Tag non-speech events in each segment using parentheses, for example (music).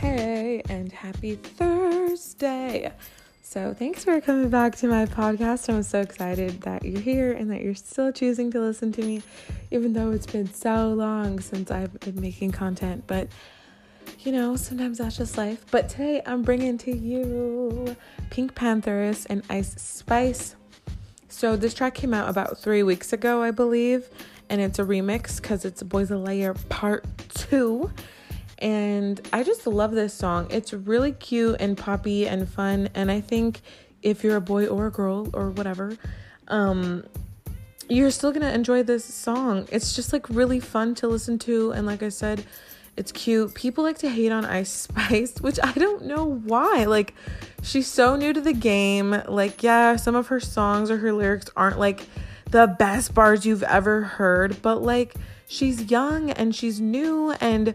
Hey, and happy Thursday. So, thanks for coming back to my podcast. I'm so excited that you're here and that you're still choosing to listen to me, even though it's been so long since I've been making content. But, you know, sometimes that's just life. But today I'm bringing to you PinkPantheress and Ice Spice. So, this track came out about three weeks ago, I believe, and it's a remix because it's Boys a Liar Part 2 and I just love this song. It's really cute and poppy and fun. And I think if you're a boy or a girl or whatever, um, you're still gonna enjoy this song. It's just like really fun to listen to. And like I said, it's cute. People like to hate on Ice (laughs) Spice, which I don't know why. Like, she's so new to the game. Like, yeah, some of her songs or her lyrics aren't like the best bars you've ever heard, but like, she's young and she's new and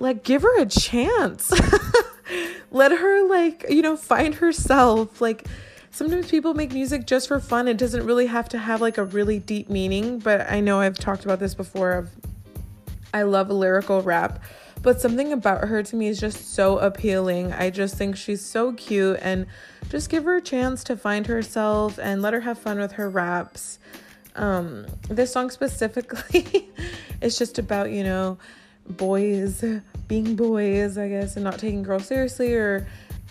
like give her a chance. (laughs) Let her like you know find herself. Like sometimes people make music just for fun. It doesn't really have to have like a really deep meaning but i know i've talked about this before of i love lyrical rap but something about her to me is just so appealing. I just think she's so cute and just give her a chance to find herself and let her have fun with her raps. Um this song specifically (laughs) is just about you know boys being boys, I guess, and not taking girls seriously or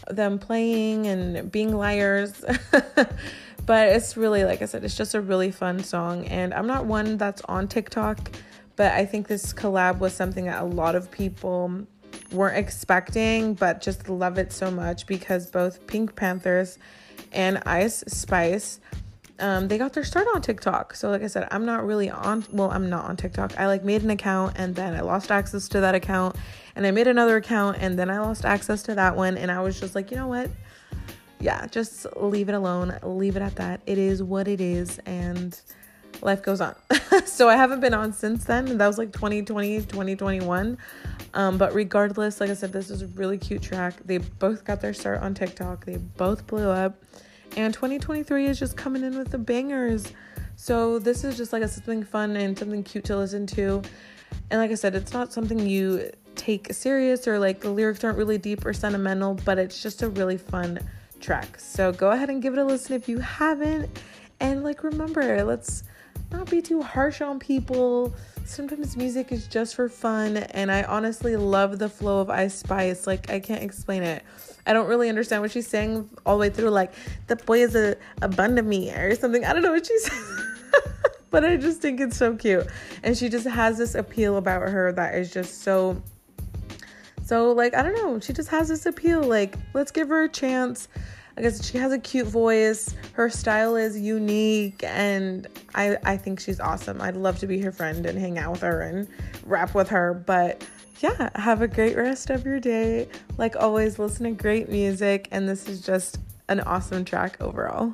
them playing and being liars. (laughs) but it's really, like I said, it's just a really fun song. And I'm not one that's on TikTok, but I think this collab was something that a lot of people weren't expecting, but just love it so much because both PinkPantheress and Ice Spice um, they got their start on TikTok. So, like I said, I'm not really on, well, I'm not on TikTok. I like made an account and then I lost access to that account. And I made another account and then I lost access to that one. And I was just like, you know what? Yeah, just leave it alone. Leave it at that. It is what it is. And life goes on. (laughs) so, I haven't been on since then. And that was like 2020, 2021. Um, but regardless, like I said, this is a really cute track. They both got their start on TikTok, they both blew up and 2023 is just coming in with the bangers. So this is just like a, something fun and something cute to listen to. And like I said, it's not something you take serious or like the lyrics aren't really deep or sentimental, but it's just a really fun track. So go ahead and give it a listen if you haven't. And like remember, let's not be too harsh on people. Sometimes music is just for fun, and I honestly love the flow of Ice Spice. Like, I can't explain it. I don't really understand what she's saying all the way through, like, the boy is a, a bun to me or something. I don't know what she's (laughs) but I just think it's so cute. And she just has this appeal about her that is just so, so, like, I don't know. She just has this appeal. Like, let's give her a chance. I guess she has a cute voice. Her style is unique, and I I think she's awesome. I'd love to be her friend and hang out with her and rap with her. But yeah, have a great rest of your day. Like always, listen to great music, and this is just an awesome track overall.